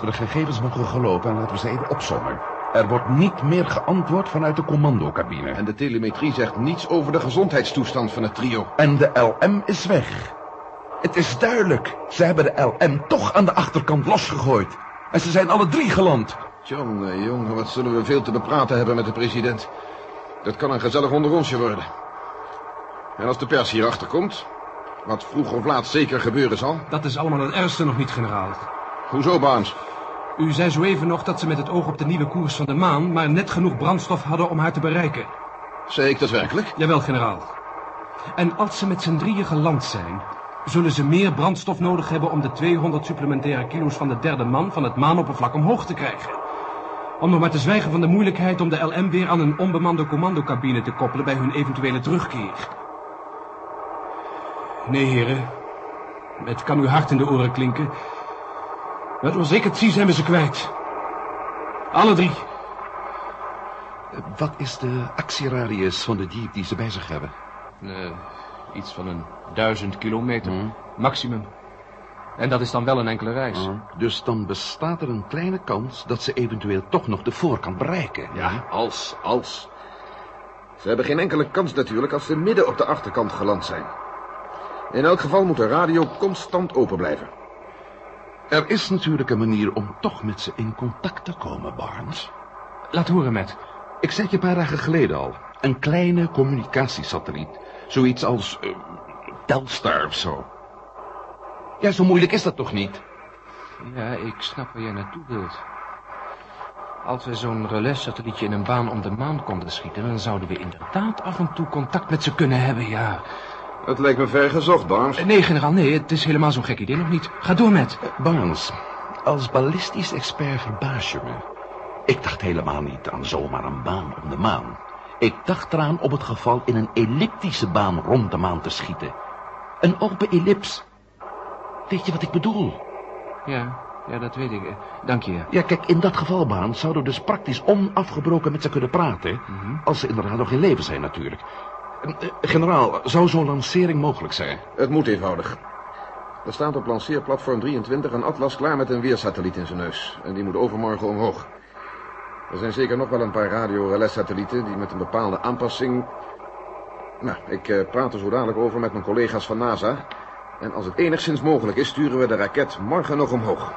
We de gegevens mogen gelopen, laten we ze even opzommen. Er wordt niet meer geantwoord vanuit de commandocabine. En de telemetrie zegt niets over de gezondheidstoestand van het trio. En de LM is weg. Het is duidelijk. Ze hebben de LM toch aan de achterkant losgegooid. En ze zijn alle drie geland. Jongen, jongen, wat zullen we veel te bepraten hebben met de president. Dat kan een gezellig onderonsje worden. En als de pers hierachter komt, wat vroeg of laat zeker gebeuren zal. Dat is allemaal het ergste nog niet, generaal. Hoezo, Barnes? U zei zo even nog dat ze met het oog op de nieuwe koers van de maan... maar net genoeg brandstof hadden om haar te bereiken. Zei ik dat werkelijk? Jawel, generaal. En als ze met z'n drieën geland zijn... zullen ze meer brandstof nodig hebben om de 200 supplementaire kilo's van de derde man... van het maanoppervlak omhoog te krijgen. Om nog maar te zwijgen van de moeilijkheid om de LM weer aan een onbemande commandocabine te koppelen bij hun eventuele terugkeer. Nee, heren. Het kan uw hart in de oren klinken. Maar zoals ik het zie zijn we ze kwijt. Alle drie. Wat is de actieradius van de jeep die ze bij zich hebben? Uh, iets van een duizend kilometer. Hmm. Maximum. En dat is dan wel een enkele reis. Hmm. Dus dan bestaat er een kleine kans dat ze eventueel toch nog de voorkant bereiken. Ja, als, als. Ze hebben geen enkele kans natuurlijk als ze midden op de achterkant geland zijn. In elk geval moet de radio constant open blijven. Er is natuurlijk een manier om toch met ze in contact te komen, Barnes. Laat horen, met. Ik zei je een paar dagen geleden al. Een kleine communicatiesatelliet. Zoiets als uh, Telstar of zo. Ja, zo moeilijk is dat toch niet? Ja, ik snap waar jij naartoe wilt. Als we zo'n relais-satellietje in een baan om de maan konden schieten... dan zouden we inderdaad af en toe contact met ze kunnen hebben, ja. Het lijkt me ver gezocht, Barnes. Nee, generaal, nee, het is helemaal zo'n gek idee nog niet. Ga door met. Barnes, als ballistisch expert verbaas je me. Ik dacht helemaal niet aan zomaar een baan om de maan. Ik dacht eraan op het geval in een elliptische baan rond de maan te schieten. Een open ellips. Weet je wat ik bedoel? Ja, ja, dat weet ik. Dank je. Ja, kijk, in dat geval, Baan, zouden we dus praktisch onafgebroken met ze kunnen praten. Mm -hmm. Als ze inderdaad nog in leven zijn, natuurlijk. Uh, generaal, zou zo'n lancering mogelijk zijn? Het moet eenvoudig. Er staat op lanceerplatform 23 een Atlas klaar met een weersatelliet in zijn neus. En die moet overmorgen omhoog. Er zijn zeker nog wel een paar radio-relais-satellieten die met een bepaalde aanpassing... Nou, ik uh, praat er zo dadelijk over met mijn collega's van NASA. En als het enigszins mogelijk is, sturen we de raket morgen nog omhoog.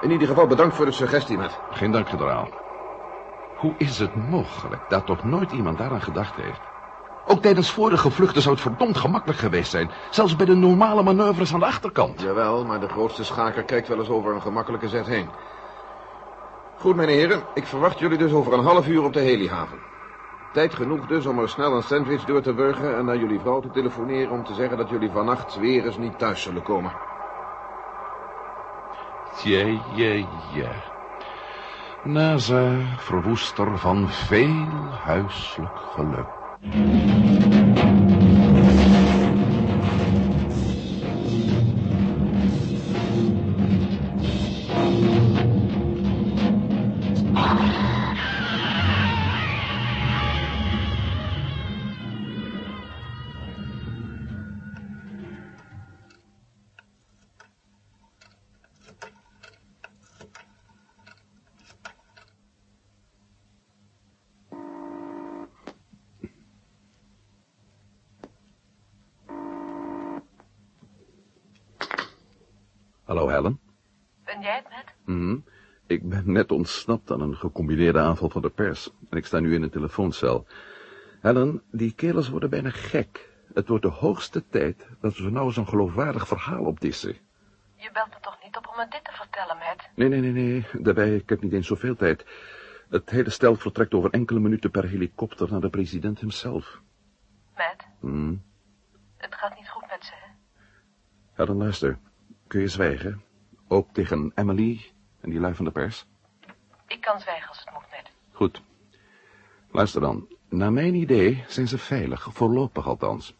In ieder geval bedankt voor de suggestie, met. Geen dank, generaal. Hoe is het mogelijk dat toch nooit iemand daaraan gedacht heeft? Ook tijdens vorige vluchten zou het verdomd gemakkelijk geweest zijn. Zelfs bij de normale manoeuvres aan de achterkant. Jawel, maar de grootste schaker kijkt wel eens over een gemakkelijke zet heen. Goed, mijn heren. Ik verwacht jullie dus over een half uur op de helihaven. Tijd genoeg dus om er snel een sandwich door te burgen... en naar jullie vrouw te telefoneren om te zeggen dat jullie vannacht weer eens niet thuis zullen komen. Ja, ja, ja. NASA, verwoester van veel huiselijk geluk. Thank you. Hallo, Helen. Ben jij het met? Mm, ik ben net ontsnapt aan een gecombineerde aanval van de pers. En ik sta nu in een telefooncel. Helen, die kerels worden bijna gek. Het wordt de hoogste tijd dat we nou zo'n geloofwaardig verhaal opdissen. Je belt me toch niet op om me dit te vertellen, Matt? Nee, nee, nee, nee. Daarbij, ik heb niet eens zoveel tijd. Het hele stel vertrekt over enkele minuten per helikopter naar de president hemzelf. Matt? Mm. Het gaat niet goed met ze, hè? Helen, luister. Kun je zwijgen? Ook tegen Emily en die lui van de pers? Ik kan zwijgen als het moet, Matt. Goed. Luister dan. Naar mijn idee zijn ze veilig, voorlopig althans.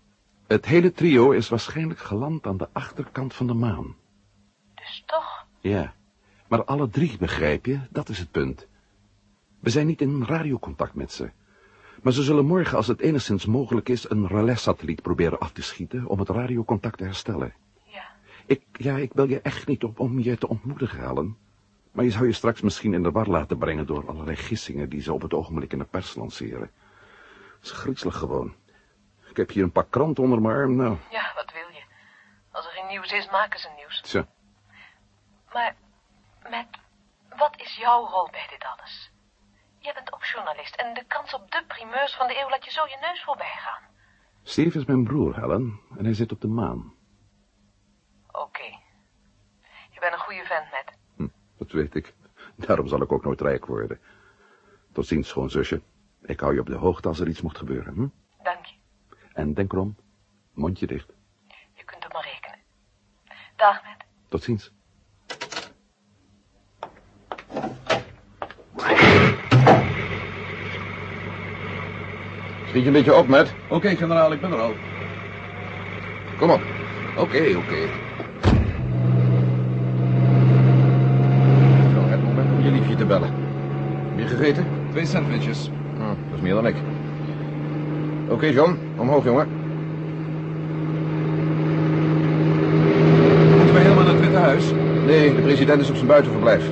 Het hele trio is waarschijnlijk geland aan de achterkant van de maan. Dus toch? Ja, maar alle drie, begrijp je, dat is het punt. We zijn niet in radiocontact met ze. Maar ze zullen morgen, als het enigszins mogelijk is, een relais-satelliet proberen af te schieten om het radiocontact te herstellen. Ik, ja, ik bel je echt niet op om je te ontmoedigen, Helen. Maar je zou je straks misschien in de war laten brengen door allerlei gissingen die ze op het ogenblik in de pers lanceren. Het is griezelig gewoon. Ik heb hier een pak krant onder mijn arm, nou, Ja, wat wil je? Als er geen nieuws is, maken ze nieuws. tja. Maar, met, wat is jouw rol bij dit alles? Jij bent ook journalist en de kans op de primeurs van de eeuw laat je zo je neus voorbij gaan. Steve is mijn broer, Helen, en hij zit op de maan. Oké. Je bent een goede vent, met. Hm, dat weet ik. Daarom zal ik ook nooit rijk worden. Tot ziens, schoonzusje. Ik hou je op de hoogte als er iets mocht gebeuren, hm? Dank je. En denk erom, mondje dicht. Je kunt op me rekenen. Dag, met. Tot ziens. Schiet je een beetje op, Matt. Oké, generaal, ik ben er al. Kom op. Oké, oké het te bellen. Heb je gegeten? Twee sandwiches. Hm, dat is meer dan ik. Oké, John. Omhoog, jongen. Moeten we helemaal naar het Witte Huis? Nee, de president is op zijn buitenverblijf.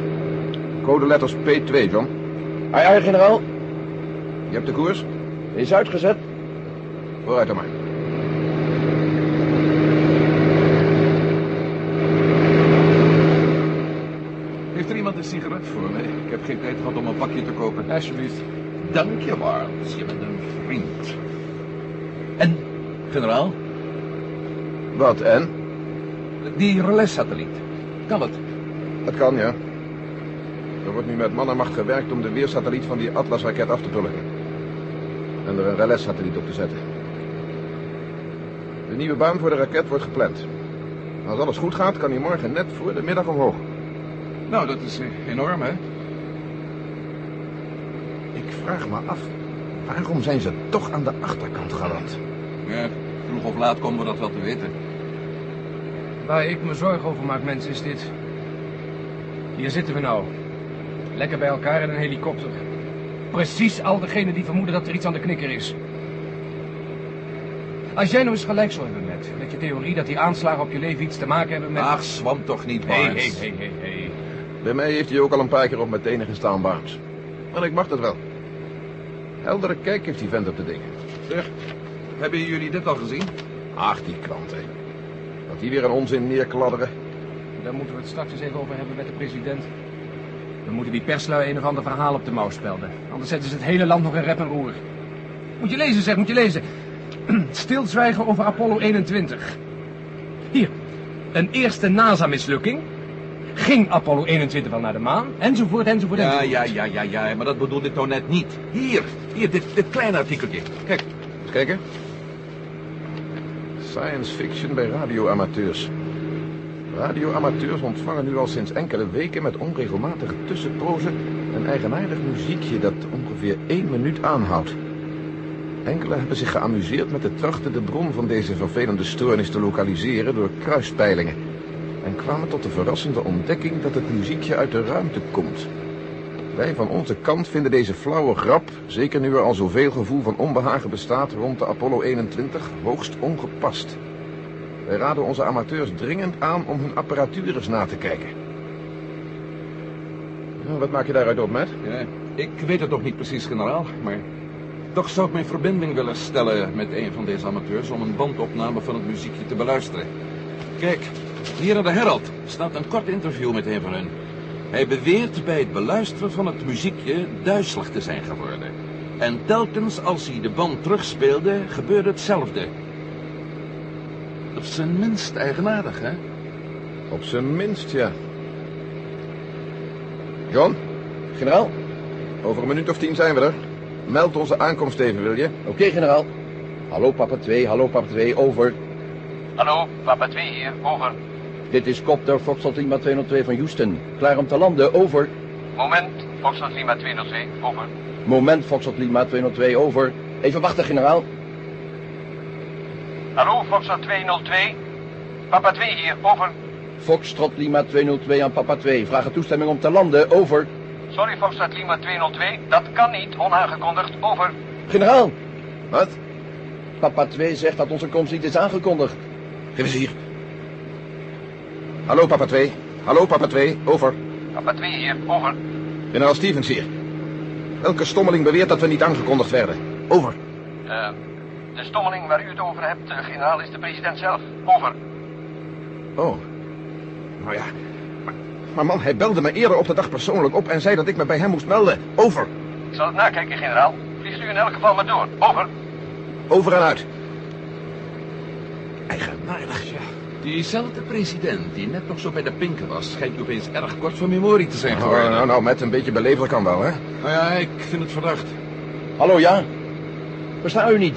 Code letters P2, John. Aye, aye, generaal. Je hebt de koers? Is uitgezet. Vooruit dan maar. Heeft er iemand een sigaret voor me? Ik heb geen tijd gehad om een pakje te kopen. Alsjeblieft. Dank je, Barnes. Je bent een vriend. En, generaal, Wat, en? die relais-satelliet. Kan het? Dat kan, ja. Er wordt nu met man en macht gewerkt om de weersatelliet van die Atlas-raket af te pullen. En er een relais-satelliet op te zetten. De nieuwe baan voor de raket wordt gepland. Als alles goed gaat, kan hij morgen net voor de middag omhoog. Nou, dat is eh, enorm, hè? Ik vraag me af, waarom zijn ze toch aan de achterkant geland? Ja, vroeg of laat komen we dat wel te weten. Waar ik me zorgen over maak, mensen, is dit. Hier zitten we nou. Lekker bij elkaar in een helikopter. Precies al degenen die vermoeden dat er iets aan de knikker is. Als jij nou eens gelijk zou hebben met, met je theorie dat die aanslagen op je leven iets te maken hebben met... Ach, zwam toch niet, Barnes. hé, hé, hé, hé. Bij mij heeft hij ook al een paar keer op mijn tenen gestaan, Barnes. Maar ik mag dat wel. Heldere kijk heeft die vent op de dingen. Zeg, hebben jullie dit al gezien? Ach, die klanten. Dat die weer een onzin neerkladderen. Daar moeten we het straks eens even over hebben met de president. We moeten die perslui een of ander verhaal op de mouw spelden. Anders zetten ze het hele land nog in rep en roer. Moet je lezen, zeg, moet je lezen. Stilzwijgen over Apollo 21. Hier, een eerste NASA-mislukking. Ging Apollo 21 wel naar de maan? Enzovoort, enzovoort, Ja, enzovoort. ja, ja, ja, ja, maar dat bedoelde ik nou net niet. Hier, hier, dit, dit kleine artikeltje. Kijk, Eens kijken. Science fiction bij radioamateurs. Radioamateurs ontvangen nu al sinds enkele weken met onregelmatige tussenpozen een eigenaardig muziekje dat ongeveer één minuut aanhoudt. Enkele hebben zich geamuseerd met de trachten de bron van deze vervelende stoornis te lokaliseren door kruispeilingen. En kwamen tot de verrassende ontdekking dat het muziekje uit de ruimte komt. Wij van onze kant vinden deze flauwe grap, zeker nu er al zoveel gevoel van onbehagen bestaat rond de Apollo 21, hoogst ongepast. Wij raden onze amateurs dringend aan om hun apparatuur eens na te kijken. Nou, wat maak je daaruit op, Matt? ja, ik weet het nog niet precies, generaal, maar toch zou ik mijn verbinding willen stellen met een van deze amateurs om een bandopname van het muziekje te beluisteren. Kijk, hier in de Herald staat een kort interview met een van hen. Hij beweert bij het beluisteren van het muziekje duizelig te zijn geworden. En telkens als hij de band terugspeelde, gebeurde hetzelfde. Op zijn minst eigenaardig, hè? Op zijn minst, ja. John, Generaal? over een minuut of tien zijn we er. Meld onze aankomst even, wil je? Oké, generaal. Hallo, papa 2, hallo, papa 2, over. Hallo, Papa 2 hier, over. Dit is Copter Foxtrot Lima 202 van Houston. Klaar om te landen, over. Moment, Foxtrot Lima 202, over. Moment, Foxtrot Lima 202, over. Even wachten, generaal. Hallo, Foxtrot 202. Papa 2 hier, over. Foxtrot Lima 202 aan papa 2. Vragen toestemming om te landen, over. Sorry, Foxtrot Lima 202. Dat kan niet, onaangekondigd, over. Generaal, Wat? papa 2 zegt dat onze komst niet is aangekondigd. Geef eens hier. Hallo, papa 2. Hallo, papa 2. Over. Alpha 2 hier, over. Generaal Stevens hier. Welke stommeling beweert dat we niet aangekondigd werden? Over. Uh, de stommeling waar u het over hebt, uh, generaal, is de president zelf. Over. Oh. Nou ja. Maar, maar, man, hij belde me eerder op de dag persoonlijk op en zei dat ik me bij hem moest melden. Over. Ik zal het nakijken, generaal. Vliegt u in elk geval maar door. Over. Over en uit. Eigenaardig, ja. Diezelfde president die net nog zo bij de pinken was... schijnt opeens erg kort van memorie te zijn Oh, geworden. nou, nou, met een beetje beleefder kan wel, hè? Nou ja, ik vind het verdacht. Hallo, ja? Versta u niet?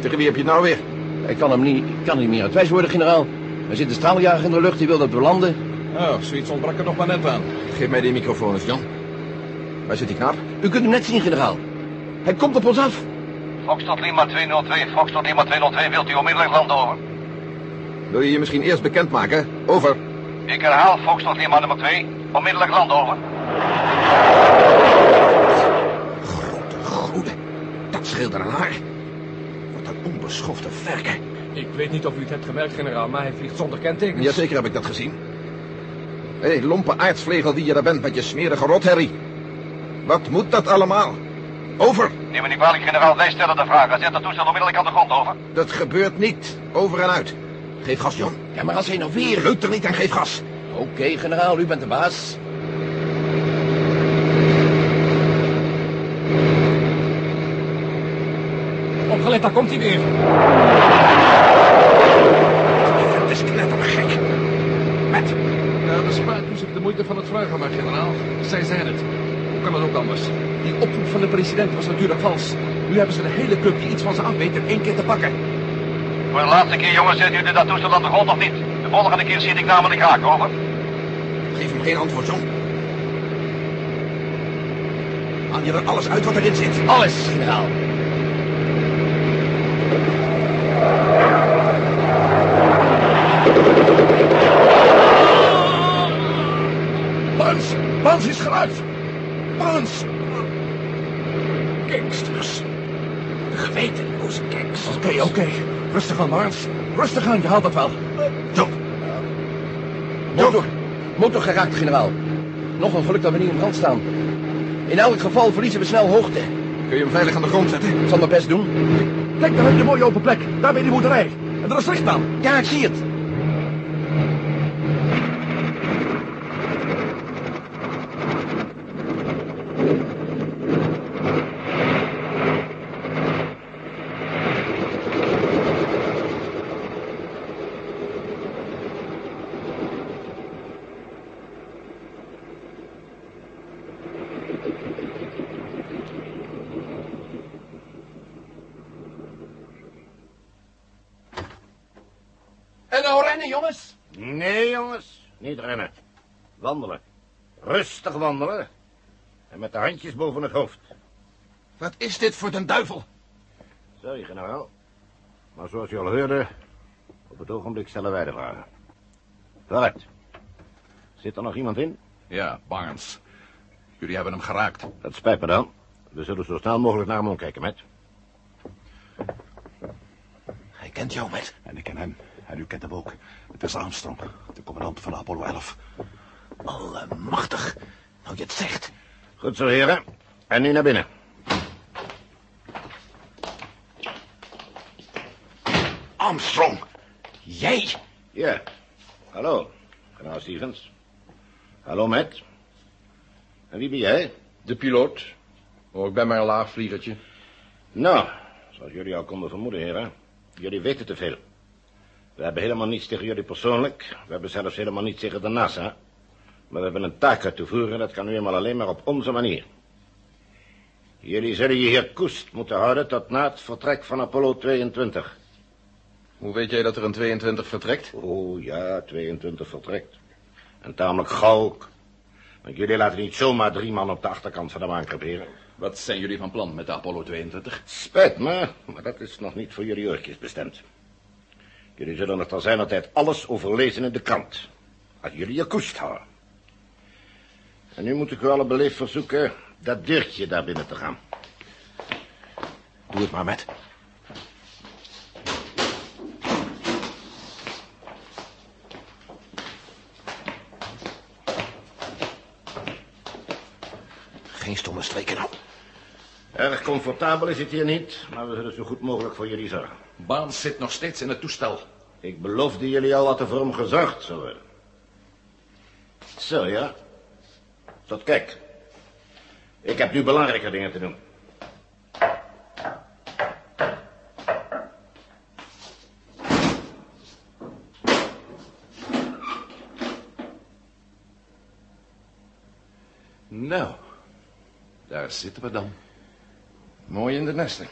Tegen wie heb je het nou weer? Ik kan hem niet, ik kan niet meer het wijs worden, generaal. Er zit een straaljager in de lucht, die wil dat we landen. Oh, zoiets ontbrak er nog maar net aan. Geef mij die microfoon eens, Jan. Waar zit die knaap? U kunt hem net zien, generaal. Hij komt op ons af. Fox tot Lima 202, Fox tot Lima 202, wilt u onmiddellijk landen over? Wil je je misschien eerst bekendmaken? Over. Ik herhaal, Fox tot Lima nummer 2, onmiddellijk landen over. Grote goede. Dat scheelde een haar. Wat een onbeschofte verken. Ik weet niet of u het hebt gemerkt, generaal, maar hij vliegt zonder kentekens. Jazeker heb ik dat gezien. Hé, hey, lompe aardsvlegel die je daar bent met je smerige rotherrie. Wat moet dat allemaal? Over. Neem me niet kwalijk, generaal, wij stellen de vragen. Zet het toestel onmiddellijk aan de grond over. Dat gebeurt niet. Over en uit. Geef gas, John. Ja, maar als hij nou weer... Leuter niet en geef gas. Oké, generaal, u bent de baas. Opgelet, daar komt hij weer. Het is knettergek. Met. Ja, bespaart u zich de moeite van het vragen maar, generaal. Zij zijn het. Hoe kan het ook anders? Die oproep van de president was natuurlijk vals. Nu hebben ze de hele club die iets van ze af weet in één keer te pakken. Voor de laatste keer, jongens, zet u dat toestel aan de grond of niet? De volgende keer zit ik namelijk raak, over. Geef hem geen antwoord, John. Haal je er alles uit wat erin zit? Alles, generaal. Barnes! Barnes is geluid! Barnes! Gangsters. Gewetenloze gangsters. Oké, oké. Rustig aan, Barnes. Rustig aan, je haalt dat wel. John. Motor. Motor geraakt, generaal. Nog een geluk dat we niet in brand staan. In elk geval verliezen we snel hoogte. Kun je hem veilig aan de grond zetten? Ik zal mijn best doen. Kijk, daar heb je een mooie open plek. Daar bij die boerderij. En er is licht aan. Ja, ik zie het. En nou rennen, jongens. Nee, jongens. Niet rennen. Wandelen. Rustig wandelen. En met de handjes boven het hoofd. Wat is dit voor den duivel? Sorry, generaal. Maar zoals je al hoorde, op het ogenblik stellen wij de vragen. Vooruit. Zit er nog iemand in? Ja, Barnes. Jullie hebben hem geraakt. Dat spijt me dan. We zullen zo snel mogelijk naar hem omkijken, met. Hij kent jou, met. En ik ken hem. En u kent hem ook. Het is Armstrong, de commandant van Apollo 11. Allemachtig. Nou je het zegt. Goed zo, heren. En nu naar binnen. Armstrong. Jij? Ja. Hallo, generaal Stevens. Hallo, Matt. En wie ben jij? De piloot. Oh, ik ben maar een laagvliegertje. Nou, zoals jullie al konden vermoeden, heren. Jullie weten te veel. We hebben helemaal niets tegen jullie persoonlijk. We hebben zelfs helemaal niets tegen de NASA. Maar we hebben een taak uit te voeren. Dat kan nu eenmaal alleen maar op onze manier. Jullie zullen je hier koest moeten houden tot na het vertrek van Apollo 22. Hoe weet jij dat er een 22 vertrekt? Oh ja, 22 vertrekt. En tamelijk gauw ook. Want jullie laten niet zomaar drie man op de achterkant van de maan creperen. Wat zijn jullie van plan met de Apollo 22? Spijt me, maar dat is nog niet voor jullie oortjes bestemd. Jullie zullen nog ter zijner tijd alles overlezen in de krant. Als jullie je koest houden. En nu moet ik u alle beleefd verzoeken dat deurtje daar binnen te gaan. Doe het maar, met. Geen stomme streken nou. Erg comfortabel is het hier niet, maar we zullen zo goed mogelijk voor jullie zorgen. Baan zit nog steeds in het toestel. Ik beloofde jullie al dat er voor hem gezorgd zou worden. Zo, ja. Tot kijk. Ik heb nu belangrijke dingen te doen. Nou, daar zitten we dan. Mooi in de nesten.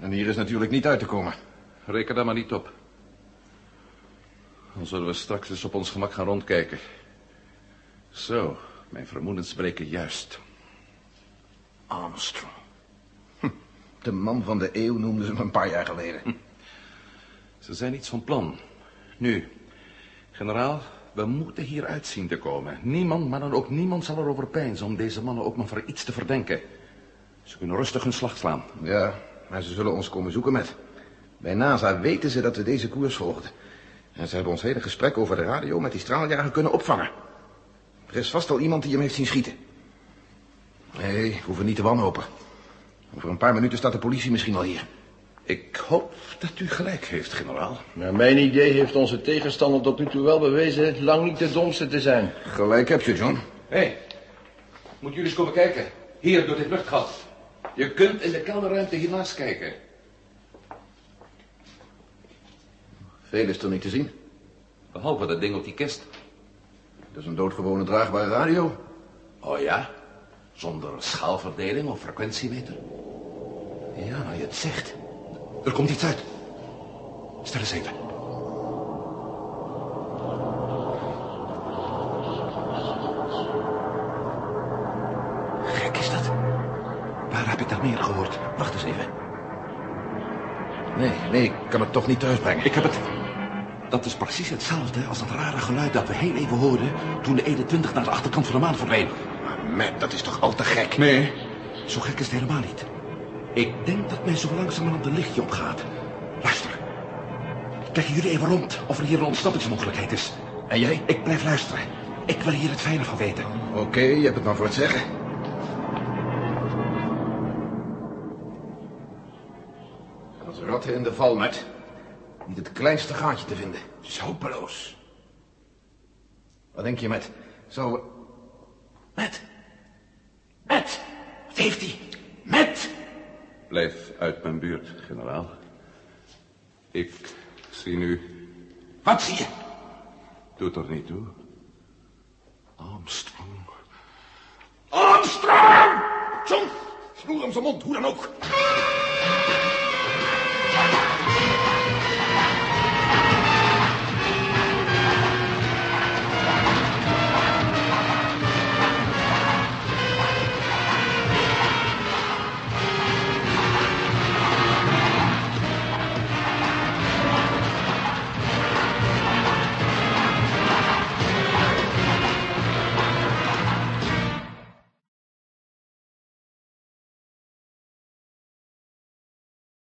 En hier is natuurlijk niet uit te komen. Reken daar maar niet op. Dan zullen we straks eens op ons gemak gaan rondkijken. Zo, mijn vermoedens spreken juist. Armstrong. Hm, De man van de eeuw noemden ze hem een paar jaar geleden. Ze zijn iets van plan. Nu, generaal, we moeten hieruit zien te komen. Niemand, maar dan ook niemand zal erover peinzen om deze mannen ook maar voor iets te verdenken. Ze kunnen rustig hun slag slaan. Ja, maar ze zullen ons komen zoeken met. Bij NASA weten ze dat we deze koers volgden. En ze hebben ons hele gesprek over de radio met die straaljager kunnen opvangen. Er is vast al iemand die hem heeft zien schieten. Nee, we hoeven niet te wanhopen. Over een paar minuten staat de politie misschien al hier. Ik hoop dat u gelijk heeft, generaal. Naar mijn idee heeft onze tegenstander tot nu toe wel bewezen lang niet de domste te zijn. Gelijk heb je, John. Hé, hey, moet jullie eens komen kijken. Hier, door dit luchtgat. Je kunt in de kelderruimte hiernaast kijken. Veel is er niet te zien. Behalve dat ding op die kist. Dat is een doodgewone draagbare radio. Oh ja? Zonder schaalverdeling of frequentiemeter? Ja, nou je het zegt. Er komt iets uit. Stel eens even. Nee, ik kan het toch niet thuisbrengen. Ik heb het. Dat is precies hetzelfde als dat rare geluid dat we heel even hoorden... toen de 21 naar de achterkant van de maan verdween. Maar Matt, dat is toch al te gek? Nee, zo gek is het helemaal niet. Ik denk dat mij zo langzamerhand een lichtje opgaat. Luister. Kijken jullie even rond of er hier een ontsnappingsmogelijkheid is. En jij? Ik blijf luisteren. Ik wil hier het fijne van weten. Oké, je hebt het maar voor het zeggen. In de val, Matt. Niet het kleinste gaatje te vinden. Het is hopeloos. Wat denk je? Zal we... Matt? Matt? Wat heeft hij? Matt? Blijf uit mijn buurt, generaal. Ik zie nu... Wat zie je? Doet er niet toe. Armstrong. Armstrong! John, snoer hem zijn mond, hoe dan ook.